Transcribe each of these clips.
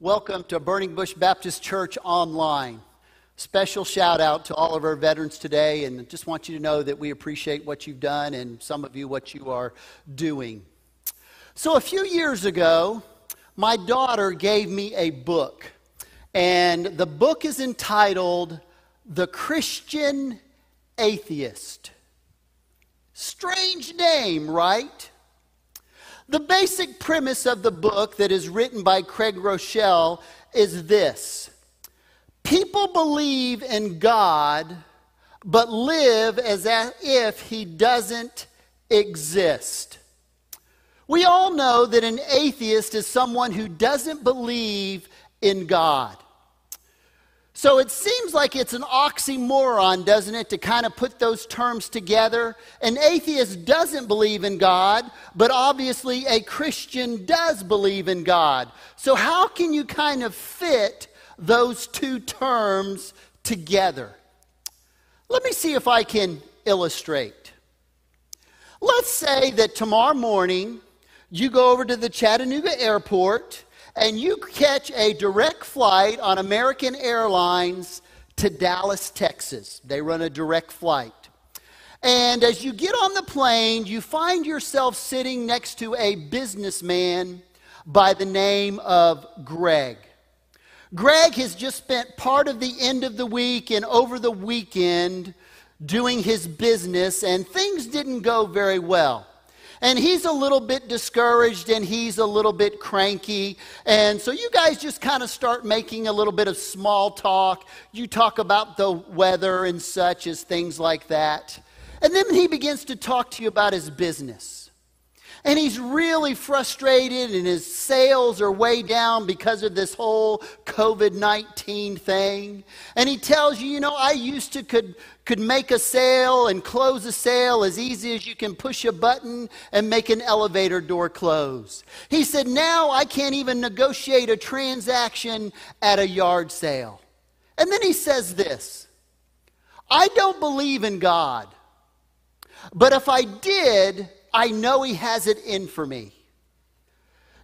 Welcome to Burning Bush Baptist Church Online. Special shout out to all of our veterans today, and just want you to know that we appreciate what you've done and some of you what you are doing. So, a few years ago, my daughter gave me a book, and the book is entitled The Christian Atheist. Strange name, right? The basic premise of the book that is written by Craig Groeschel is this People believe in God, but live as if He doesn't exist. We all know that an atheist is someone who doesn't believe in God. So it seems like it's an oxymoron, doesn't it, to kind of put those terms together? An atheist doesn't believe in God, but obviously a Christian does believe in God. So, how can you kind of fit those two terms together? Let me see if I can illustrate. Let's say that tomorrow morning you go over to the Chattanooga airport and you catch a direct flight on American Airlines to Dallas, Texas. They run a direct flight. And as you get on the plane, you find yourself sitting next to a businessman by the name of Greg. Greg has just spent part of the end of the week and over the weekend doing his business, and things didn't go very well and he's a little bit discouraged and he's a little bit cranky. And so you guys just kind of start making a little bit of small talk. You talk about the weather and such as things like that. And then he begins to talk to you about his business. And he's really frustrated, and his sales are way down because of this whole COVID 19 thing. And he tells you, you know, I used to could, could make a sale and close a sale as easy as you can push a button and make an elevator door close. He said, now I can't even negotiate a transaction at a yard sale. And then he says this I don't believe in God, but if I did, I know He has it in for me.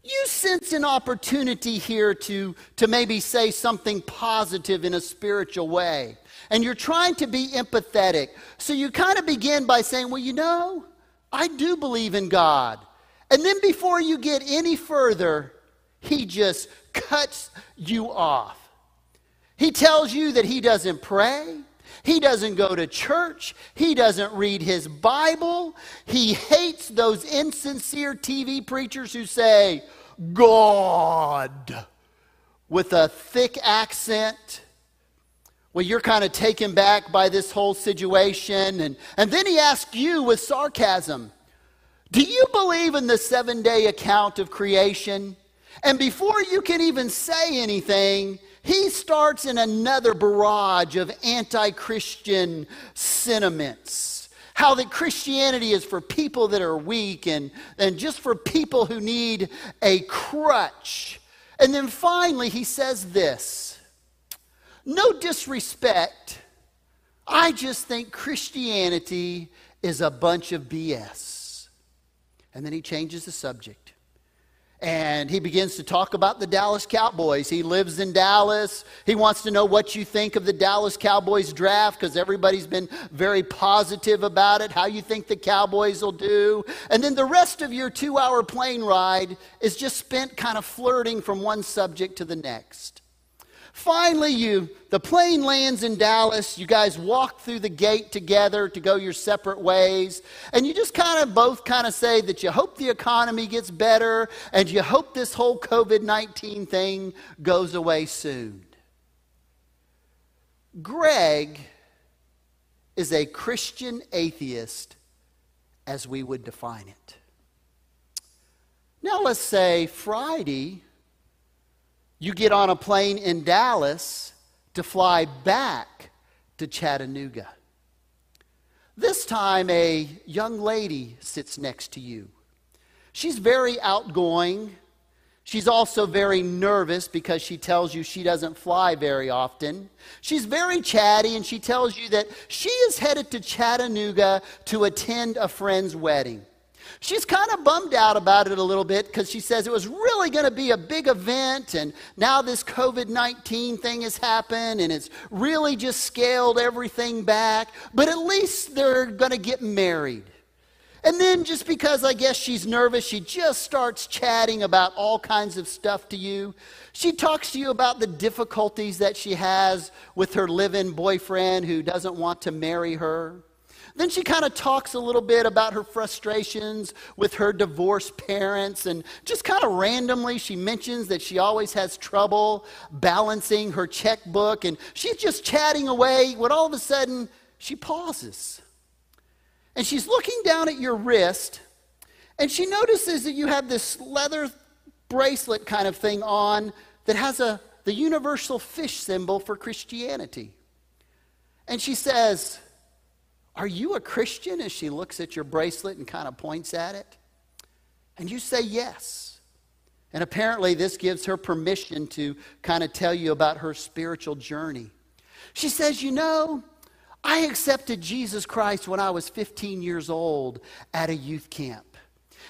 You sense an opportunity here to, to maybe say something positive in a spiritual way. And you're trying to be empathetic. So you kind of begin by saying, Well, you know, I do believe in God. And then before you get any further, He just cuts you off. He tells you that He doesn't pray. He doesn't go to church. He doesn't read his Bible. He hates those insincere TV preachers who say, God, with a thick accent. Well, you're kind of taken back by this whole situation. And, and then he asks you with sarcasm, Do you believe in the seven day account of creation? And before you can even say anything, he starts in another barrage of anti Christian sentiments. How that Christianity is for people that are weak and, and just for people who need a crutch. And then finally, he says this No disrespect, I just think Christianity is a bunch of BS. And then he changes the subject and he begins to talk about the Dallas Cowboys. He lives in Dallas. He wants to know what you think of the Dallas Cowboys draft because everybody's been very positive about it, how you think the Cowboys will do. And then the rest of your two hour plane ride is just spent kind of flirting from one subject to the next. Finally, you the plane lands in Dallas. You guys walk through the gate together to go your separate ways. And you just kind of both kind of say that you hope the economy gets better and you hope this whole COVID 19 thing goes away soon. Greg is a Christian atheist as we would define it. Now, let's say Friday you get on a plane in Dallas to fly back to Chattanooga. This time, a young lady sits next to you. She's very outgoing. She's also very nervous because she tells you she doesn't fly very often. She's very chatty and she tells you that she is headed to Chattanooga to attend a friend's wedding. She's kind of bummed out about it a little bit because she says it was really going to be a big event, and now this COVID 19 thing has happened, and it's really just scaled everything back. But at least they're going to get married. And then, just because I guess she's nervous, she just starts chatting about all kinds of stuff to you. She talks to you about the difficulties that she has with her live in boyfriend who doesn't want to marry her. Then she kind of talks a little bit about her frustrations with her divorced parents, and just kind of randomly, she mentions that she always has trouble balancing her checkbook, and she's just chatting away when all of a sudden she pauses. And she's looking down at your wrist, and she notices that you have this leather bracelet kind of thing on that has a, the universal fish symbol for Christianity. And she says, are you a Christian? As she looks at your bracelet and kind of points at it. And you say yes. And apparently, this gives her permission to kind of tell you about her spiritual journey. She says, You know, I accepted Jesus Christ when I was 15 years old at a youth camp.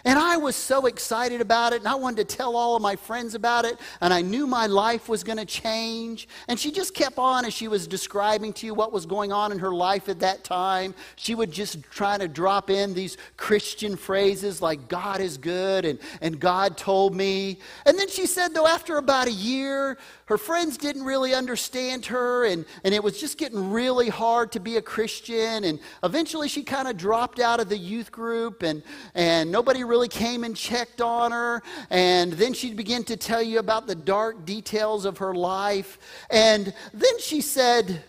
And I was so excited about it, and I wanted to tell all of my friends about it, and I knew my life was going to change. And she just kept on as she was describing to you what was going on in her life at that time. She would just try to drop in these Christian phrases like, God is good, and, and God told me. And then she said, though, after about a year, her friends didn't really understand her, and, and it was just getting really hard to be a Christian. And eventually, she kind of dropped out of the youth group, and, and nobody really came and checked on her. And then she'd begin to tell you about the dark details of her life. And then she said,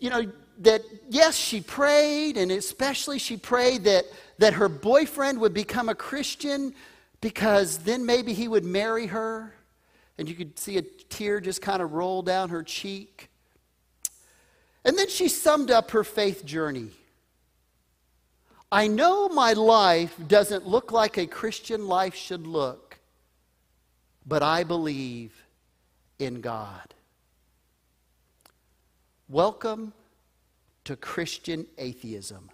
you know, that yes, she prayed, and especially she prayed that, that her boyfriend would become a Christian because then maybe he would marry her and you could see a tear just kind of roll down her cheek. And then she summed up her faith journey. I know my life doesn't look like a Christian life should look, but I believe in God. Welcome to Christian atheism,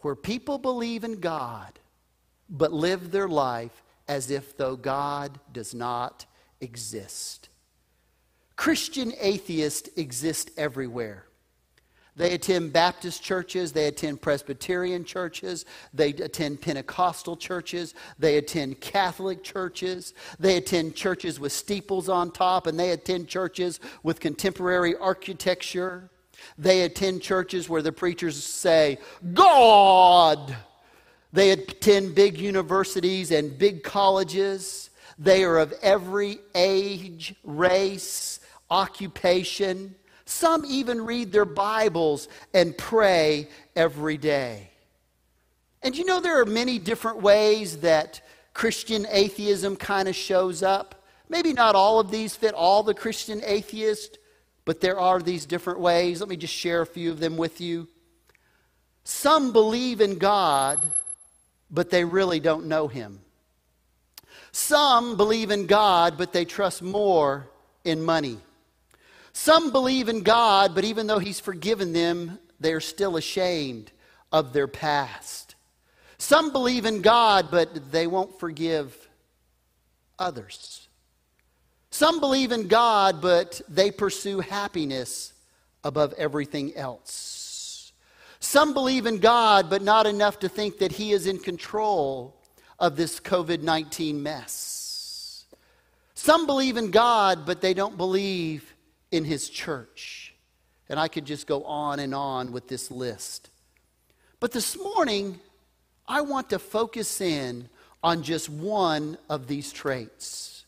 where people believe in God but live their life as if though God does not exist. Christian atheists exist everywhere. They attend Baptist churches, they attend Presbyterian churches, they attend Pentecostal churches, they attend Catholic churches, they attend churches with steeples on top, and they attend churches with contemporary architecture. They attend churches where the preachers say, God! They attend big universities and big colleges. They are of every age, race, occupation. Some even read their Bibles and pray every day. And you know, there are many different ways that Christian atheism kind of shows up. Maybe not all of these fit all the Christian atheists, but there are these different ways. Let me just share a few of them with you. Some believe in God, but they really don't know Him. Some believe in God, but they trust more in money. Some believe in God, but even though He's forgiven them, they're still ashamed of their past. Some believe in God, but they won't forgive others. Some believe in God, but they pursue happiness above everything else. Some believe in God, but not enough to think that He is in control of this COVID 19 mess. Some believe in God, but they don't believe in His church. And I could just go on and on with this list. But this morning, I want to focus in on just one of these traits.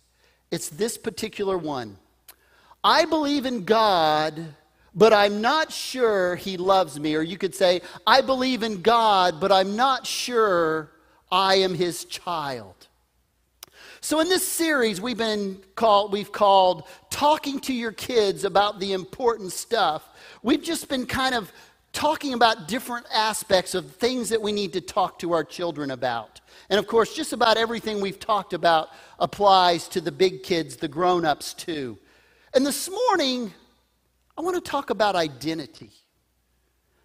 It's this particular one. I believe in God, but I'm not sure He loves me. Or you could say, I believe in God, but I'm not sure I am his child. So in this series we've been called we've called talking to your kids about the important stuff. We've just been kind of talking about different aspects of things that we need to talk to our children about. And of course, just about everything we've talked about applies to the big kids, the grown-ups too. And this morning I want to talk about identity.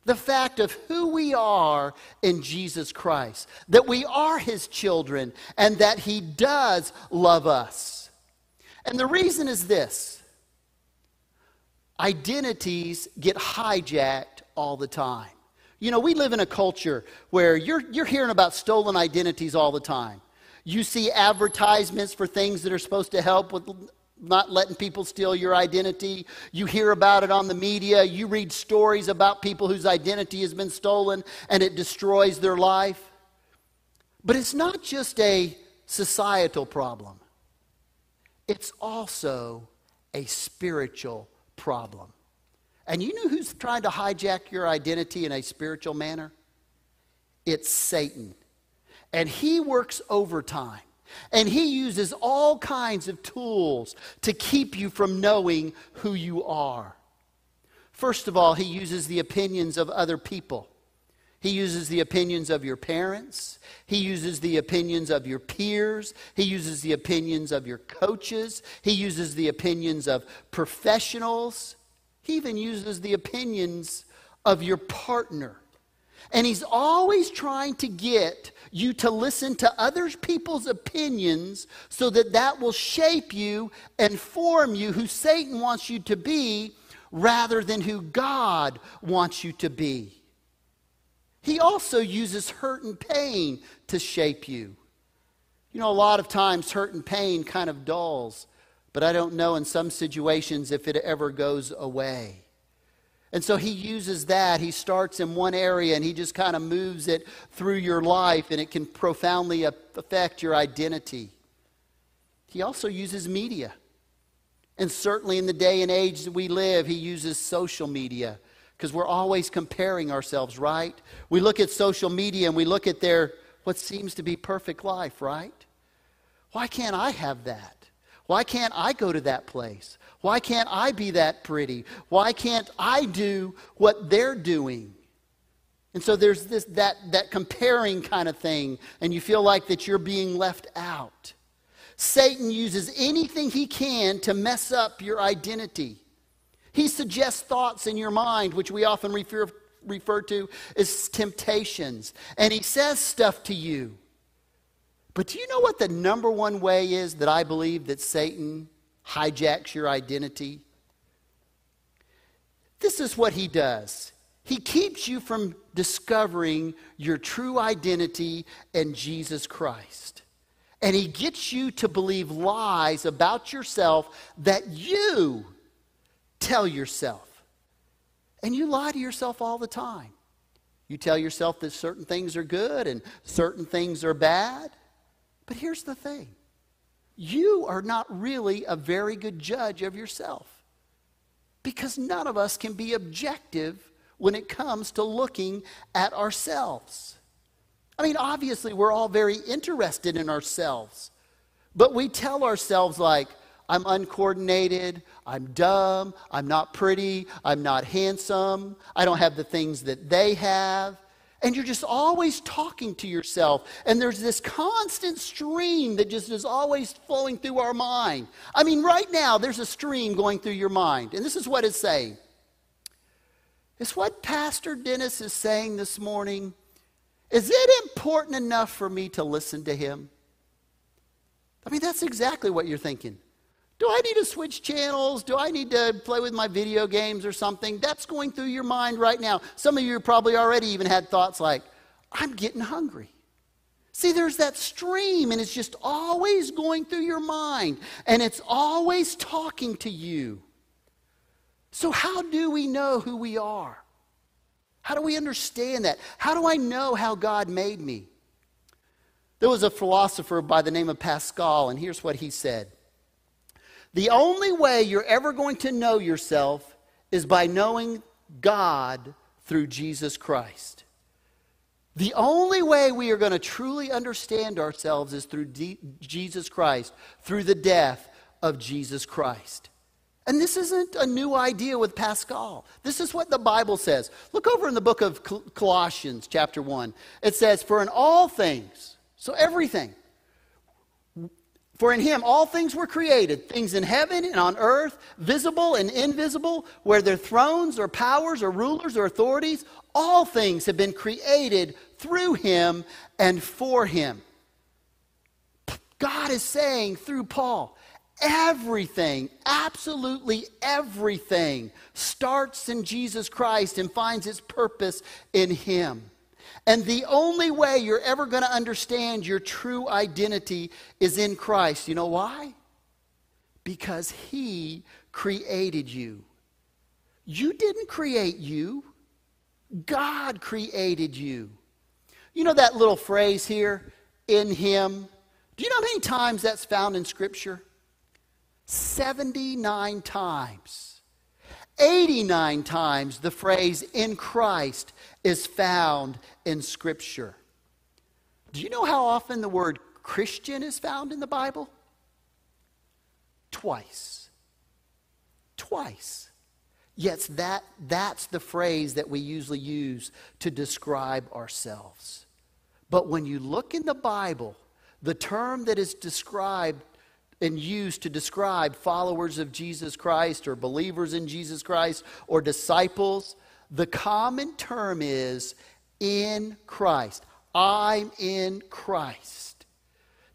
The fact of who we are in Jesus Christ, that we are his children, and that he does love us. And the reason is this identities get hijacked all the time. You know, we live in a culture where you're, you're hearing about stolen identities all the time. You see advertisements for things that are supposed to help with not letting people steal your identity. You hear about it on the media. You read stories about people whose identity has been stolen and it destroys their life. But it's not just a societal problem, it's also a spiritual problem. And you know who's trying to hijack your identity in a spiritual manner? It's Satan. And he works overtime. And he uses all kinds of tools to keep you from knowing who you are. First of all, he uses the opinions of other people. He uses the opinions of your parents. He uses the opinions of your peers. He uses the opinions of your coaches. He uses the opinions of professionals. He even uses the opinions of your partner. And he's always trying to get you to listen to other people's opinions so that that will shape you and form you who Satan wants you to be rather than who God wants you to be. He also uses hurt and pain to shape you. You know, a lot of times hurt and pain kind of dulls, but I don't know in some situations if it ever goes away. And so he uses that. He starts in one area and he just kind of moves it through your life, and it can profoundly affect your identity. He also uses media. And certainly in the day and age that we live, he uses social media because we're always comparing ourselves, right? We look at social media and we look at their what seems to be perfect life, right? Why can't I have that? Why can't I go to that place? Why can't I be that pretty? Why can't I do what they're doing? And so there's this that that comparing kind of thing and you feel like that you're being left out. Satan uses anything he can to mess up your identity. He suggests thoughts in your mind which we often refer refer to as temptations and he says stuff to you. But do you know what the number one way is that I believe that Satan hijacks your identity. This is what he does. He keeps you from discovering your true identity in Jesus Christ. And he gets you to believe lies about yourself that you tell yourself. And you lie to yourself all the time. You tell yourself that certain things are good and certain things are bad. But here's the thing you are not really a very good judge of yourself. Because none of us can be objective when it comes to looking at ourselves. I mean, obviously, we're all very interested in ourselves, but we tell ourselves, like, I'm uncoordinated, I'm dumb, I'm not pretty, I'm not handsome, I don't have the things that they have. And you're just always talking to yourself. And there's this constant stream that just is always flowing through our mind. I mean, right now, there's a stream going through your mind. And this is what it's saying. It's what Pastor Dennis is saying this morning. Is it important enough for me to listen to him? I mean, that's exactly what you're thinking. Do I need to switch channels? Do I need to play with my video games or something? That's going through your mind right now. Some of you probably already even had thoughts like, I'm getting hungry. See, there's that stream, and it's just always going through your mind, and it's always talking to you. So, how do we know who we are? How do we understand that? How do I know how God made me? There was a philosopher by the name of Pascal, and here's what he said the only way you're ever going to know yourself is by knowing God through Jesus Christ. The only way we are going to truly understand ourselves is through D- Jesus Christ, through the death of Jesus Christ. And this isn't a new idea with Pascal. This is what the Bible says. Look over in the book of Colossians, chapter 1. It says, For in all things, so everything, For in him all things were created, things in heaven and on earth, visible and invisible, whether thrones or powers or rulers or authorities, all things have been created through him and for him. God is saying through Paul, everything, absolutely everything, starts in Jesus Christ and finds its purpose in him. And the only way you're ever going to understand your true identity is in Christ. You know why? Because He created you. You didn't create you, God created you. You know that little phrase here, in Him? Do you know how many times that's found in Scripture? 79 times. 89 times the phrase in Christ is found in Scripture. Do you know how often the word Christian is found in the Bible? Twice. Twice. Yes, that, that's the phrase that we usually use to describe ourselves. But when you look in the Bible, the term that is described used to describe followers of Jesus Christ or believers in Jesus Christ or disciples the common term is in Christ. I'm in Christ.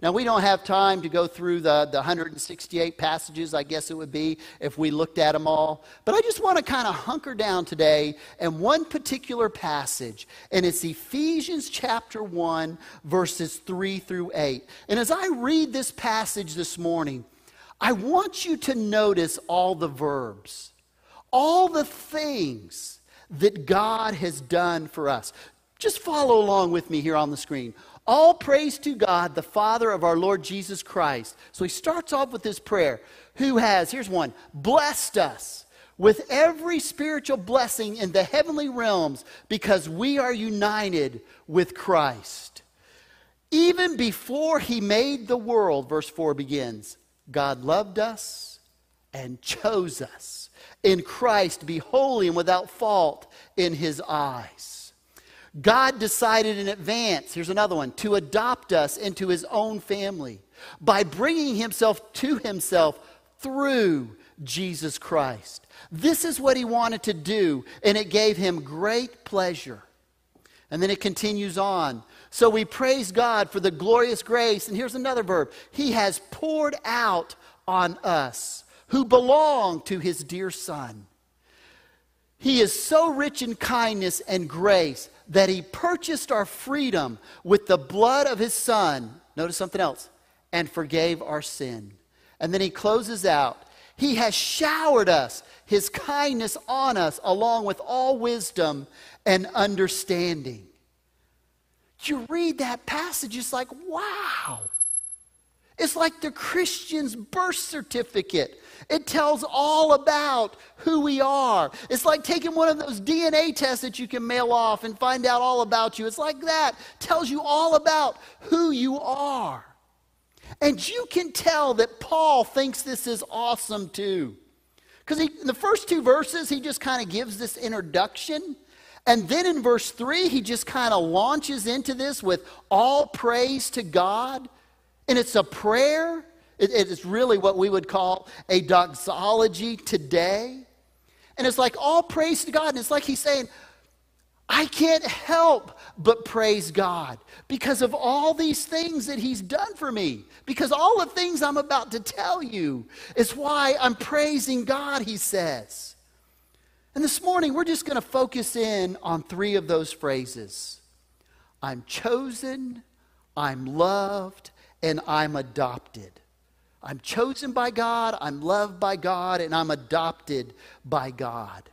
Now, we don't have time to go through the, the 168 passages, I guess it would be, if we looked at them all. But I just want to kind of hunker down today in one particular passage, and it's Ephesians chapter 1, verses 3 through 8. And as I read this passage this morning, I want you to notice all the verbs, all the things that God has done for us. Just follow along with me here on the screen. All praise to God, the Father of our Lord Jesus Christ. So he starts off with this prayer who has, here's one, blessed us with every spiritual blessing in the heavenly realms because we are united with Christ. Even before he made the world, verse 4 begins, God loved us and chose us in Christ to be holy and without fault in his eyes. God decided in advance, here's another one, to adopt us into his own family by bringing himself to himself through Jesus Christ. This is what he wanted to do, and it gave him great pleasure. And then it continues on. So we praise God for the glorious grace. And here's another verb He has poured out on us who belong to his dear Son. He is so rich in kindness and grace that he purchased our freedom with the blood of his Son. Notice something else and forgave our sin. And then he closes out He has showered us, his kindness on us, along with all wisdom and understanding. You read that passage, it's like, wow. It's like the Christian's birth certificate. It tells all about who we are. It's like taking one of those DNA tests that you can mail off and find out all about you. It's like that. Tells you all about who you are. And you can tell that Paul thinks this is awesome too. Because in the first two verses, he just kind of gives this introduction. And then in verse 3, he just kind of launches into this with all praise to God. And it's a prayer. It, it is really what we would call a doxology today. And it's like all praise to God. And it's like he's saying, I can't help but praise God because of all these things that He's done for me. Because all the things I'm about to tell you is why I'm praising God, He says. And this morning, we're just going to focus in on three of those phrases I'm chosen, I'm loved, and I'm adopted. I'm chosen by God, I'm loved by God, and I'm adopted by God.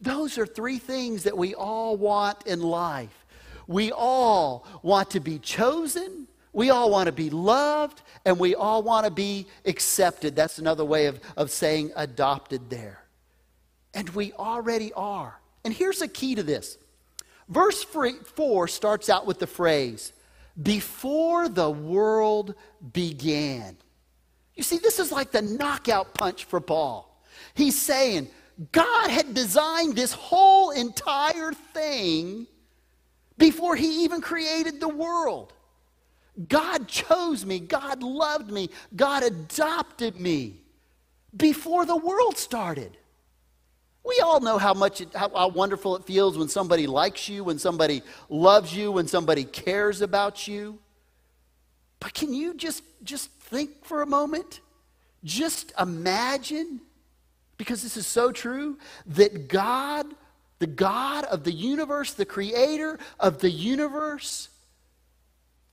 Those are three things that we all want in life. We all want to be chosen, we all want to be loved, and we all want to be accepted. That's another way of, of saying adopted there. And we already are. And here's a key to this. Verse 4 starts out with the phrase, before the world began. You see, this is like the knockout punch for Paul. He's saying, God had designed this whole entire thing before he even created the world. God chose me. God loved me. God adopted me before the world started. We all know how much it, how, how, wonderful it feels when somebody likes you, when somebody loves you, when somebody cares about you. But can you just just think for a moment? Just imagine because this is so true that God, the God of the universe, the creator of the universe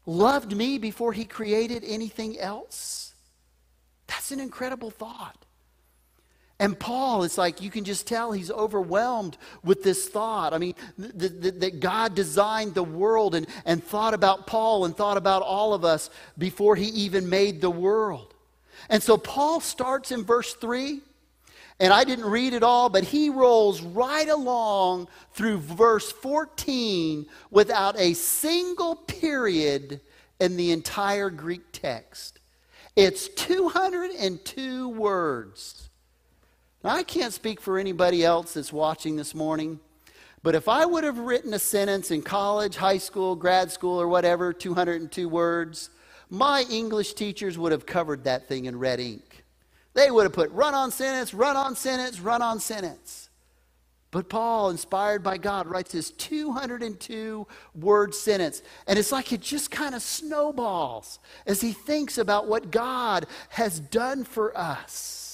loved me before he created anything else. That's an incredible thought. And Paul, it's like you can just tell he's overwhelmed with this thought. I mean, that God designed the world and, and thought about Paul and thought about all of us before he even made the world. And so Paul starts in verse 3, and I didn't read it all, but he rolls right along through verse 14 without a single period in the entire Greek text. It's 202 words. Now, I can't speak for anybody else that's watching this morning, but if I would have written a sentence in college, high school, grad school, or whatever, 202 words, my English teachers would have covered that thing in red ink. They would have put run on sentence, run on sentence, run on sentence. But Paul, inspired by God, writes this 202 word sentence. And it's like it just kind of snowballs as he thinks about what God has done for us.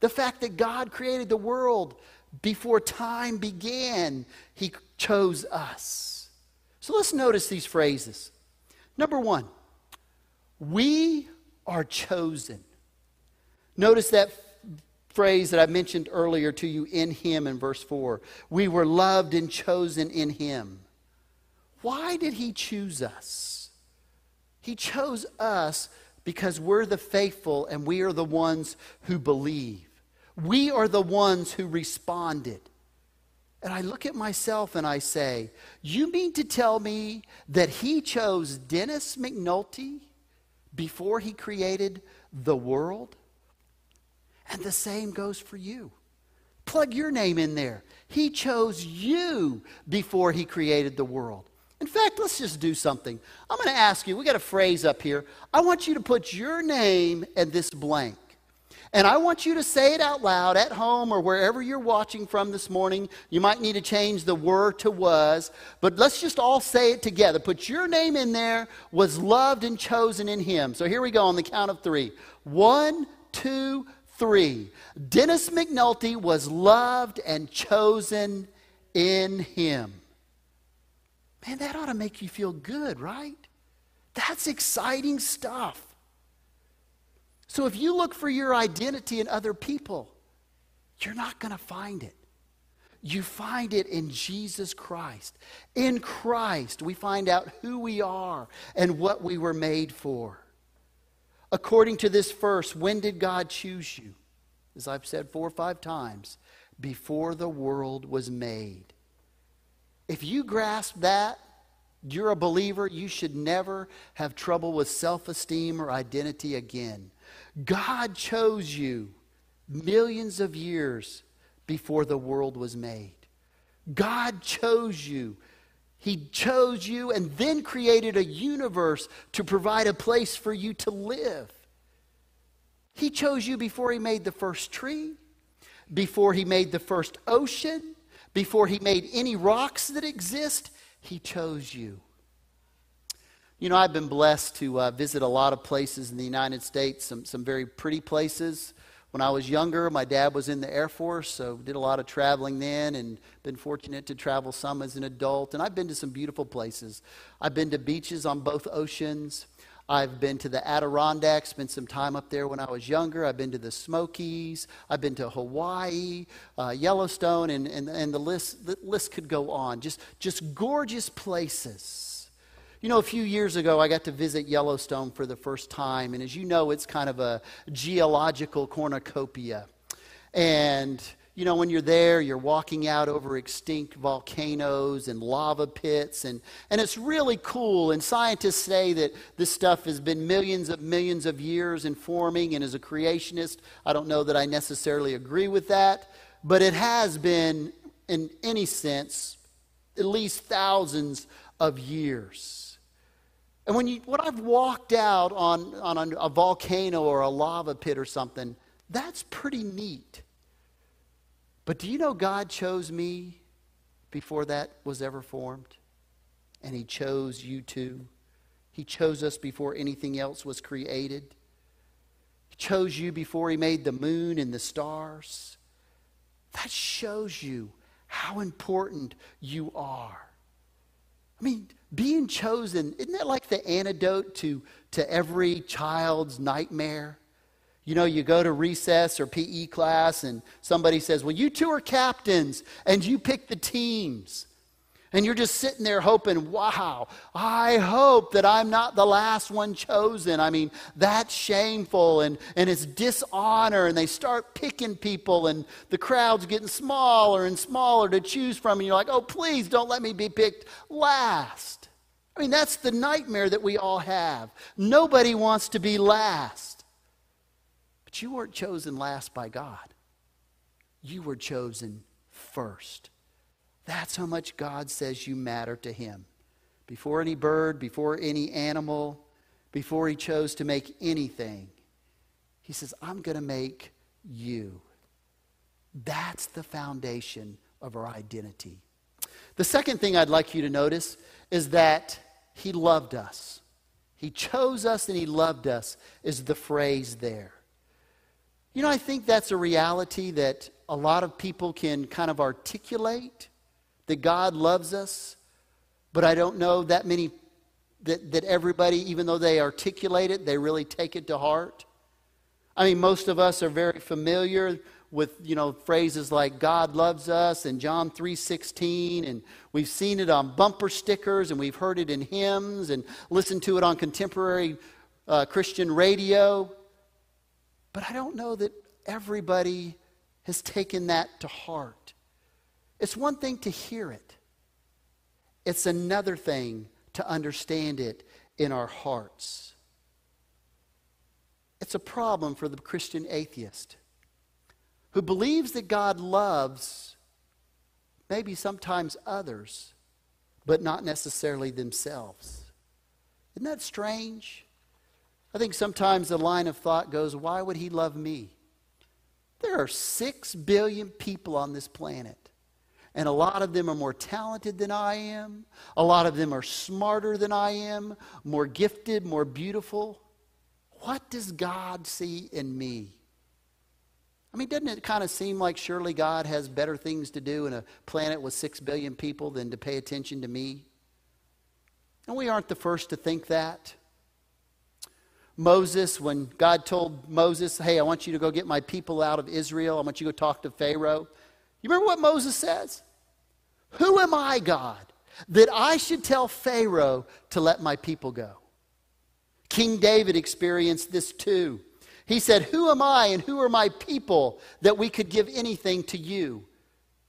The fact that God created the world before time began, He chose us. So let's notice these phrases. Number one, we are chosen. Notice that phrase that I mentioned earlier to you in Him in verse 4. We were loved and chosen in Him. Why did He choose us? He chose us because we're the faithful and we are the ones who believe. We are the ones who responded. And I look at myself and I say, You mean to tell me that he chose Dennis McNulty before he created the world? And the same goes for you. Plug your name in there. He chose you before he created the world. In fact, let's just do something. I'm going to ask you, we got a phrase up here. I want you to put your name in this blank. And I want you to say it out loud at home or wherever you're watching from this morning. You might need to change the were to was, but let's just all say it together. Put your name in there, was loved and chosen in him. So here we go on the count of three. One, two, three. Dennis McNulty was loved and chosen in him. Man, that ought to make you feel good, right? That's exciting stuff. So if you look for your identity in other people, you're not going to find it. You find it in Jesus Christ. In Christ, we find out who we are and what we were made for. According to this verse, when did God choose you? As I've said four or five times, before the world was made. If you grasp that, you're a believer, you should never have trouble with self esteem or identity again. God chose you millions of years before the world was made. God chose you. He chose you and then created a universe to provide a place for you to live. He chose you before He made the first tree, before He made the first ocean, before He made any rocks that exist. He chose you. You know, I've been blessed to uh, visit a lot of places in the United States, some, some very pretty places. When I was younger, my dad was in the Air Force, so did a lot of traveling then and been fortunate to travel some as an adult. And I've been to some beautiful places. I've been to beaches on both oceans. I've been to the Adirondacks, spent some time up there when I was younger. I've been to the Smokies. I've been to Hawaii, uh, Yellowstone, and, and, and the, list, the list could go on. Just, just gorgeous places. You know, a few years ago, I got to visit Yellowstone for the first time, and as you know, it's kind of a geological cornucopia. And, you know, when you're there, you're walking out over extinct volcanoes and lava pits, and, and it's really cool. And scientists say that this stuff has been millions of millions of years in forming, and as a creationist, I don't know that I necessarily agree with that, but it has been, in any sense, at least thousands of years. And when, you, when I've walked out on, on a volcano or a lava pit or something, that's pretty neat. But do you know God chose me before that was ever formed? And He chose you too. He chose us before anything else was created. He chose you before He made the moon and the stars. That shows you how important you are. I mean, being chosen, isn't that like the antidote to, to every child's nightmare? You know, you go to recess or PE class and somebody says, Well, you two are captains and you pick the teams. And you're just sitting there hoping, wow, I hope that I'm not the last one chosen. I mean, that's shameful and, and it's dishonor. And they start picking people, and the crowd's getting smaller and smaller to choose from. And you're like, oh, please don't let me be picked last. I mean, that's the nightmare that we all have. Nobody wants to be last. But you weren't chosen last by God, you were chosen first. That's how much God says you matter to Him. Before any bird, before any animal, before He chose to make anything, He says, I'm going to make you. That's the foundation of our identity. The second thing I'd like you to notice is that He loved us. He chose us and He loved us, is the phrase there. You know, I think that's a reality that a lot of people can kind of articulate that God loves us, but I don't know that many, that, that everybody, even though they articulate it, they really take it to heart. I mean, most of us are very familiar with, you know, phrases like God loves us and John 3.16, and we've seen it on bumper stickers, and we've heard it in hymns, and listened to it on contemporary uh, Christian radio. But I don't know that everybody has taken that to heart. It's one thing to hear it, it's another thing to understand it in our hearts. It's a problem for the Christian atheist who believes that God loves maybe sometimes others, but not necessarily themselves. Isn't that strange? I think sometimes the line of thought goes, why would he love me? There are six billion people on this planet and a lot of them are more talented than I am. A lot of them are smarter than I am, more gifted, more beautiful. What does God see in me? I mean, doesn't it kind of seem like surely God has better things to do in a planet with six billion people than to pay attention to me? And we aren't the first to think that. Moses, when God told Moses, Hey, I want you to go get my people out of Israel, I want you to go talk to Pharaoh. You remember what Moses says? Who am I, God, that I should tell Pharaoh to let my people go? King David experienced this too. He said, Who am I and who are my people that we could give anything to you?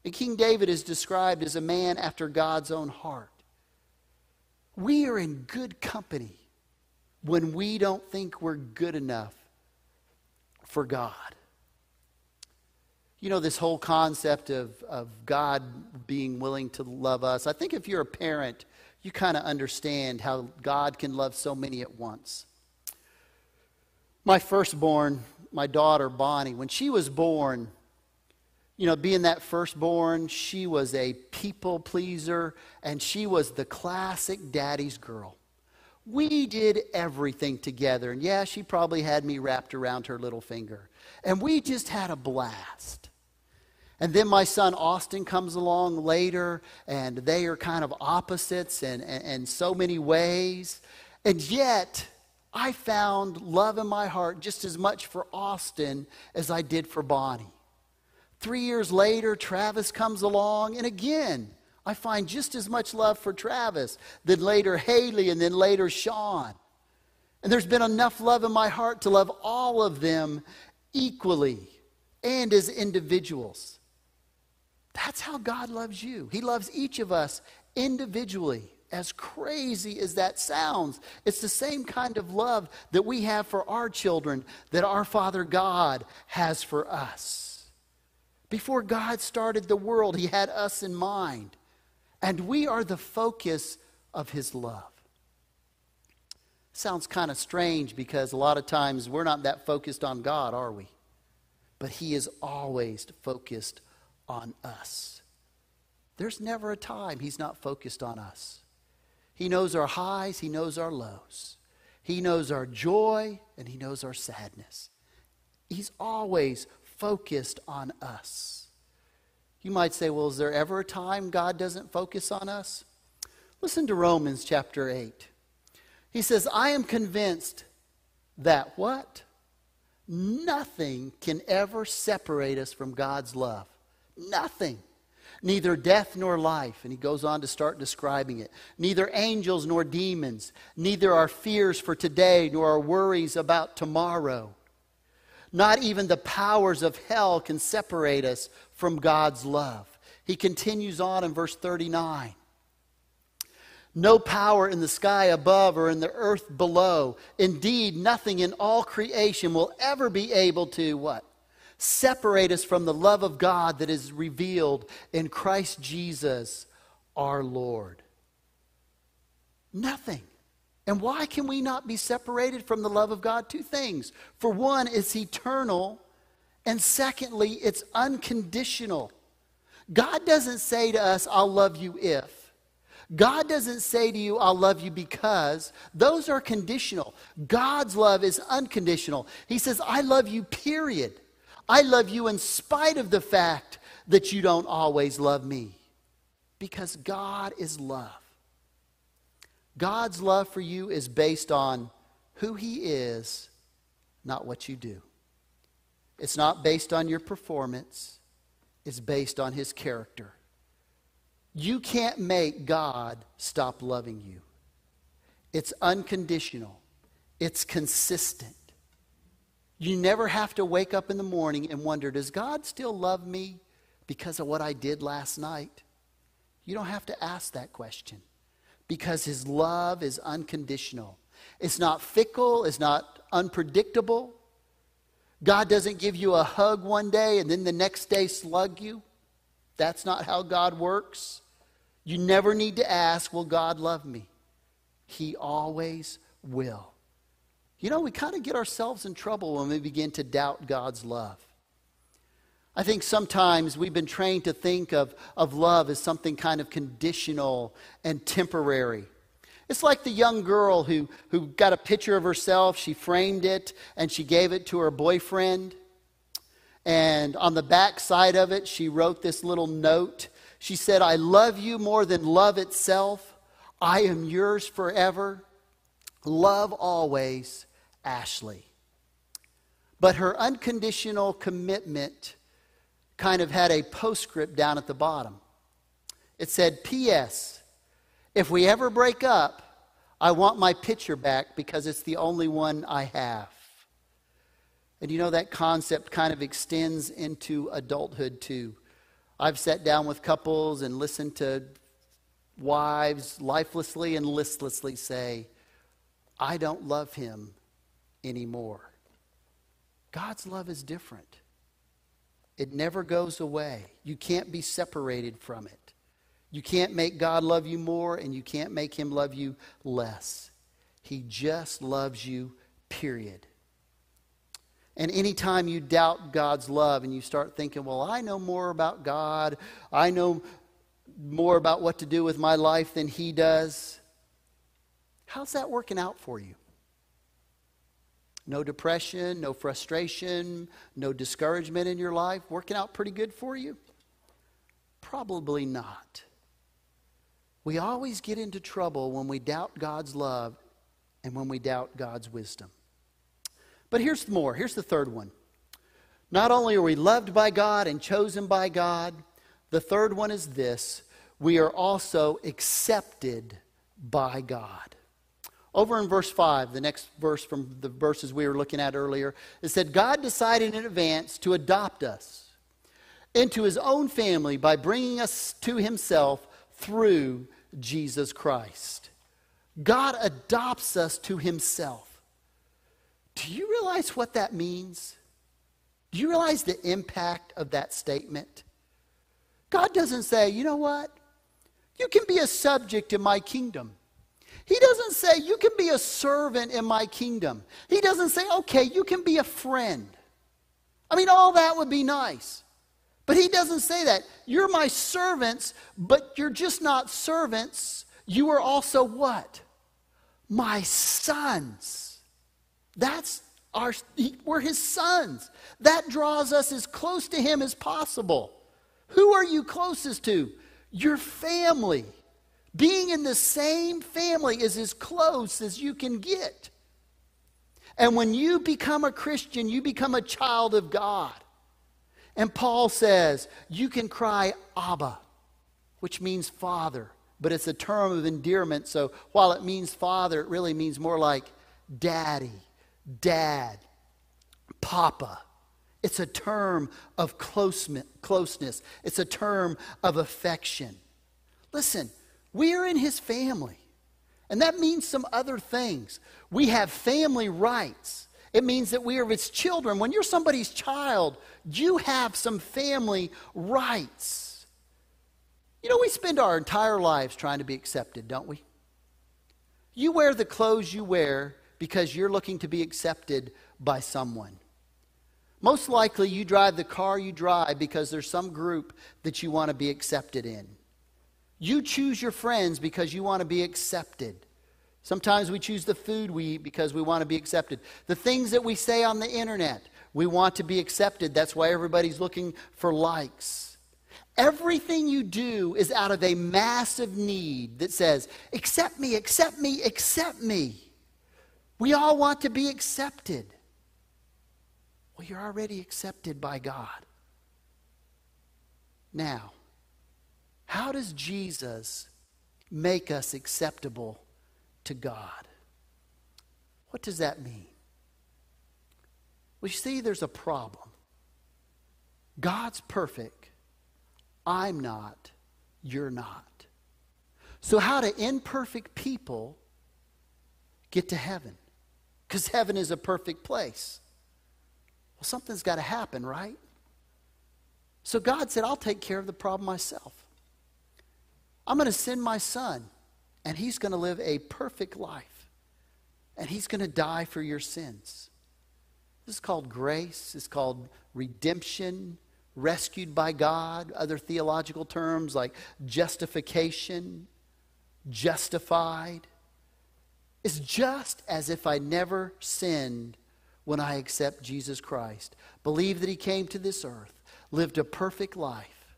And King David is described as a man after God's own heart. We are in good company when we don't think we're good enough for God. You know, this whole concept of, of God being willing to love us. I think if you're a parent, you kind of understand how God can love so many at once. My firstborn, my daughter Bonnie, when she was born, you know, being that firstborn, she was a people pleaser and she was the classic daddy's girl. We did everything together. And yeah, she probably had me wrapped around her little finger. And we just had a blast. And then my son Austin comes along later, and they are kind of opposites in, in, in, so many ways. And yet, I found love in my heart just as much for Austin as I did for Bonnie. Three years later, Travis comes along, and again, I find just as much love for Travis, then later Haley, and then later Sean. And there's been enough love in my heart to love all of them equally and as individuals. That's how God loves you. He loves each of us individually. As crazy as that sounds, it's the same kind of love that we have for our children that our Father God has for us. Before God started the world, He had us in mind, and we are the focus of His love. Sounds kind of strange because a lot of times we're not that focused on God, are we? But He is always focused on us. There's never a time He's not focused on us. He knows our highs, He knows our lows. He knows our joy, and He knows our sadness. He's always focused on us. You might say, well, is there ever a time God doesn't focus on us? Listen to Romans chapter 8. He says, I am convinced that what? Nothing can ever separate us from God's love. Nothing. Neither death nor life. And he goes on to start describing it. Neither angels nor demons. Neither our fears for today nor our worries about tomorrow. Not even the powers of hell can separate us from God's love. He continues on in verse 39. No power in the sky above or in the earth below. Indeed, nothing in all creation will ever be able to what? Separate us from the love of God that is revealed in Christ Jesus our Lord. Nothing. And why can we not be separated from the love of God? Two things. For one, it's eternal. And secondly, it's unconditional. God doesn't say to us, I'll love you if. God doesn't say to you, I'll love you because. Those are conditional. God's love is unconditional. He says, I love you, period. I love you in spite of the fact that you don't always love me. Because God is love. God's love for you is based on who He is, not what you do. It's not based on your performance, it's based on His character. You can't make God stop loving you. It's unconditional, it's consistent. You never have to wake up in the morning and wonder, does God still love me because of what I did last night? You don't have to ask that question because his love is unconditional. It's not fickle, it's not unpredictable. God doesn't give you a hug one day and then the next day slug you. That's not how God works. You never need to ask, Will God love me? He always will. You know, we kind of get ourselves in trouble when we begin to doubt God's love. I think sometimes we've been trained to think of, of love as something kind of conditional and temporary. It's like the young girl who, who got a picture of herself, she framed it, and she gave it to her boyfriend. And on the back side of it, she wrote this little note. She said, I love you more than love itself. I am yours forever. Love always, Ashley. But her unconditional commitment kind of had a postscript down at the bottom. It said, P.S. If we ever break up, I want my picture back because it's the only one I have. And you know, that concept kind of extends into adulthood too. I've sat down with couples and listened to wives lifelessly and listlessly say, I don't love him anymore. God's love is different. It never goes away. You can't be separated from it. You can't make God love you more, and you can't make him love you less. He just loves you, period. And anytime you doubt God's love and you start thinking, well, I know more about God, I know more about what to do with my life than He does, how's that working out for you? No depression, no frustration, no discouragement in your life? Working out pretty good for you? Probably not. We always get into trouble when we doubt God's love and when we doubt God's wisdom. But here's more. Here's the third one. Not only are we loved by God and chosen by God, the third one is this we are also accepted by God. Over in verse 5, the next verse from the verses we were looking at earlier, it said, God decided in advance to adopt us into his own family by bringing us to himself through Jesus Christ. God adopts us to himself. Do you realize what that means? Do you realize the impact of that statement? God doesn't say, you know what? You can be a subject in my kingdom. He doesn't say, You can be a servant in my kingdom. He doesn't say, Okay, you can be a friend. I mean, all that would be nice. But he doesn't say that. You're my servants, but you're just not servants. You are also what? My sons. That's our, we're his sons. That draws us as close to him as possible. Who are you closest to? Your family. Being in the same family is as close as you can get. And when you become a Christian, you become a child of God. And Paul says, you can cry Abba, which means father, but it's a term of endearment. So while it means father, it really means more like daddy, dad, papa. It's a term of closeness, it's a term of affection. Listen, we are in his family. And that means some other things. We have family rights. It means that we are his children. When you're somebody's child, you have some family rights. You know, we spend our entire lives trying to be accepted, don't we? You wear the clothes you wear because you're looking to be accepted by someone. Most likely, you drive the car you drive because there's some group that you want to be accepted in. You choose your friends because you want to be accepted. Sometimes we choose the food we eat because we want to be accepted. The things that we say on the internet, we want to be accepted. That's why everybody's looking for likes. Everything you do is out of a massive need that says, accept me, accept me, accept me. We all want to be accepted. Well, you're already accepted by God. Now, how does Jesus make us acceptable to God? What does that mean? Well, you see, there's a problem. God's perfect. I'm not. You're not. So, how do imperfect people get to heaven? Because heaven is a perfect place. Well, something's got to happen, right? So, God said, I'll take care of the problem myself. I'm going to send my son, and he's going to live a perfect life, and he's going to die for your sins. This is called grace, it's called redemption, rescued by God, other theological terms like justification, justified. It's just as if I never sinned when I accept Jesus Christ. Believe that He came to this earth, lived a perfect life,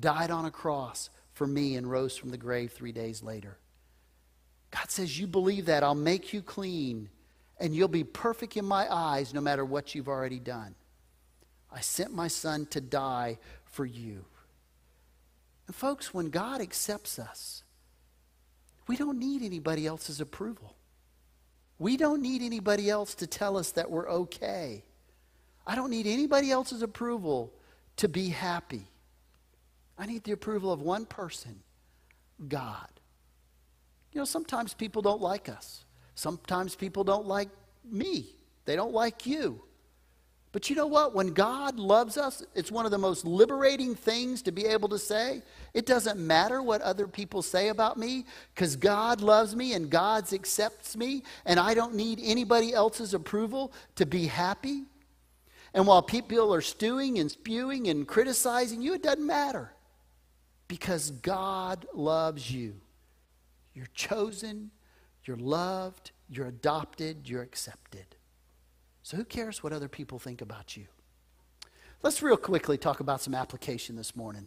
died on a cross, for me and rose from the grave three days later. God says, You believe that, I'll make you clean, and you'll be perfect in my eyes no matter what you've already done. I sent my son to die for you. And, folks, when God accepts us, we don't need anybody else's approval. We don't need anybody else to tell us that we're okay. I don't need anybody else's approval to be happy. I need the approval of one person God. You know, sometimes people don't like us. Sometimes people don't like me. They don't like you. But you know what? When God loves us, it's one of the most liberating things to be able to say. It doesn't matter what other people say about me because God loves me and God accepts me, and I don't need anybody else's approval to be happy. And while people are stewing and spewing and criticizing you, it doesn't matter because God loves you. You're chosen, you're loved, you're adopted, you're accepted. So who cares what other people think about you? Let's real quickly talk about some application this morning.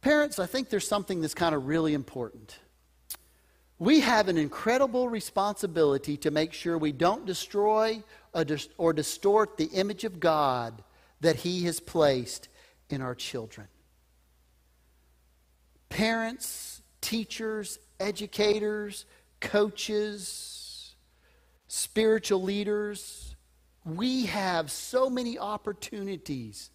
Parents, I think there's something that's kind of really important. We have an incredible responsibility to make sure we don't destroy or distort the image of God that He has placed in our children parents, teachers, educators, coaches, spiritual leaders, we have so many opportunities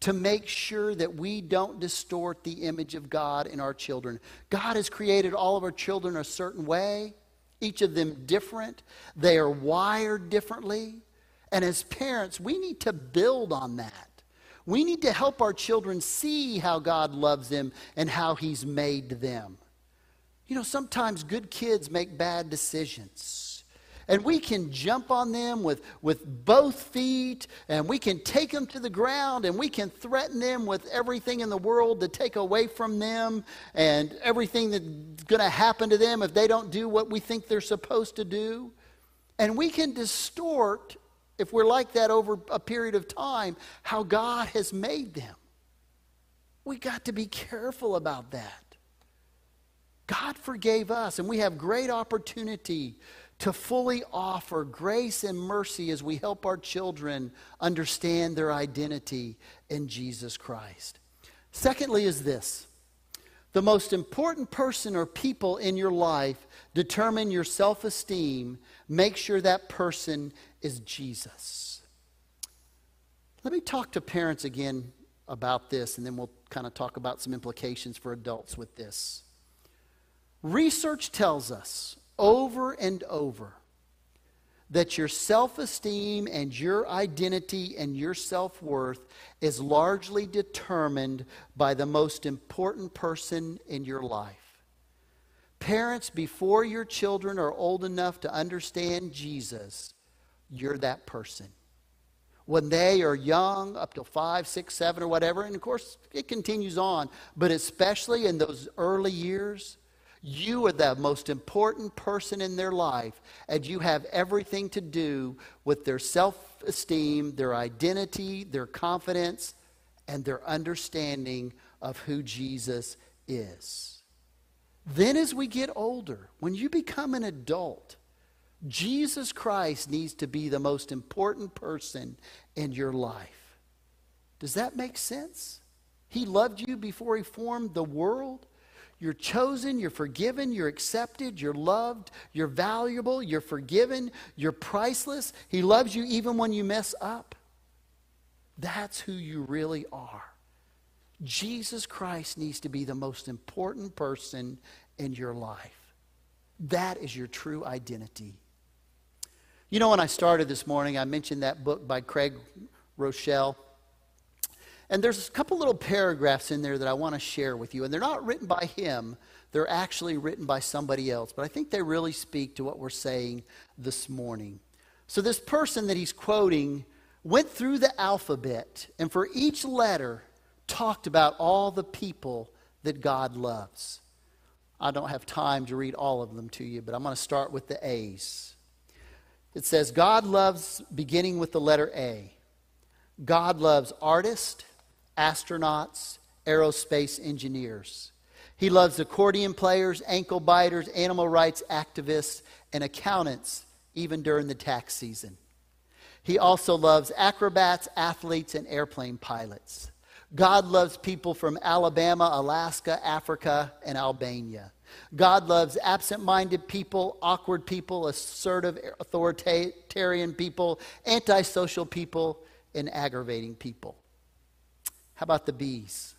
to make sure that we don't distort the image of God in our children. God has created all of our children a certain way, each of them different. They are wired differently. And as parents, we need to build on that. We need to help our children see how God loves them and how He's made them. You know, sometimes good kids make bad decisions. And we can jump on them with, with both feet, and we can take them to the ground, and we can threaten them with everything in the world to take away from them and everything that's going to happen to them if they don't do what we think they're supposed to do. And we can distort, if we're like that over a period of time, how God has made them. We got to be careful about that. God forgave us, and we have great opportunity to fully offer grace and mercy as we help our children understand their identity in Jesus Christ. Secondly, is this the most important person or people in your life determine your self esteem. Make sure that person is Jesus. Let me talk to parents again about this, and then we'll kind of talk about some implications for adults with this. Research tells us over and over that your self esteem and your identity and your self worth is largely determined by the most important person in your life. Parents, before your children are old enough to understand Jesus, you're that person. When they are young, up to five, six, seven, or whatever, and of course it continues on, but especially in those early years, you are the most important person in their life, and you have everything to do with their self esteem, their identity, their confidence, and their understanding of who Jesus is. Then, as we get older, when you become an adult, Jesus Christ needs to be the most important person in your life. Does that make sense? He loved you before he formed the world. You're chosen, you're forgiven, you're accepted, you're loved, you're valuable, you're forgiven, you're priceless. He loves you even when you mess up. That's who you really are. Jesus Christ needs to be the most important person in your life. That is your true identity. You know, when I started this morning, I mentioned that book by Craig Groeschel. And there's a couple little paragraphs in there that I want to share with you. And they're not written by him, they're actually written by somebody else. But I think they really speak to what we're saying this morning. So, this person that he's quoting went through the alphabet and for each letter talked about all the people that God loves. I don't have time to read all of them to you, but I'm going to start with the A's. It says, God loves, beginning with the letter A. God loves artists, astronauts, aerospace engineers. He loves accordion players, ankle biters, animal rights activists, and accountants, even during the tax season. He also loves acrobats, athletes, and airplane pilots. God loves people from Alabama, Alaska, Africa, and Albania. God loves absent minded people, awkward people, assertive, authoritarian people, antisocial people, and aggravating people. How about the bees?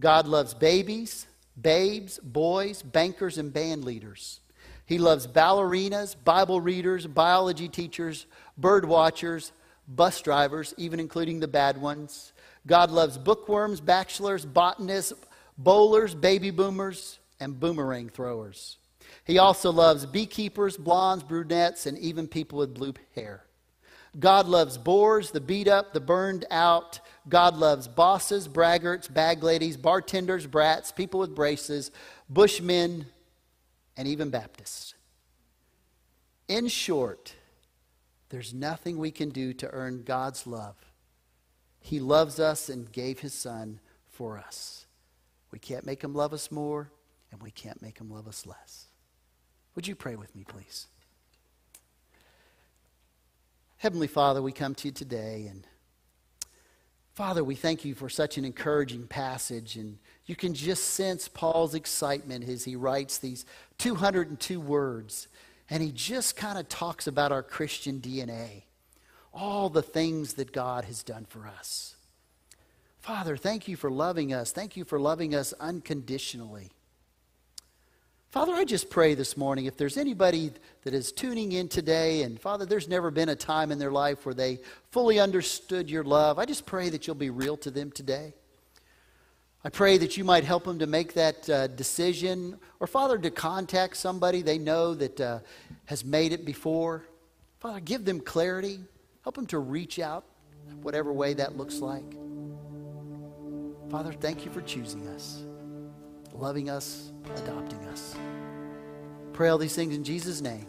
God loves babies, babes, boys, bankers, and band leaders. He loves ballerinas, Bible readers, biology teachers, bird watchers, bus drivers, even including the bad ones. God loves bookworms, bachelors, botanists, bowlers, baby boomers, and boomerang throwers. He also loves beekeepers, blondes, brunettes, and even people with blue hair. God loves bores, the beat up, the burned out. God loves bosses, braggarts, bag ladies, bartenders, brats, people with braces, bushmen, and even Baptists. In short, there's nothing we can do to earn God's love. He loves us and gave his son for us. We can't make him love us more, and we can't make him love us less. Would you pray with me, please? Heavenly Father, we come to you today and Father, we thank you for such an encouraging passage and you can just sense Paul's excitement as he writes these 202 words and he just kind of talks about our Christian DNA, all the things that God has done for us. Father, thank you for loving us. Thank you for loving us unconditionally. Father, I just pray this morning if there's anybody that is tuning in today, and Father, there's never been a time in their life where they fully understood your love, I just pray that you'll be real to them today. I pray that you might help them to make that uh, decision, or Father, to contact somebody they know that uh, has made it before. Father, give them clarity. Help them to reach out, whatever way that looks like. Father, thank you for choosing us, loving us, adopting us. Pray all these things in Jesus' name.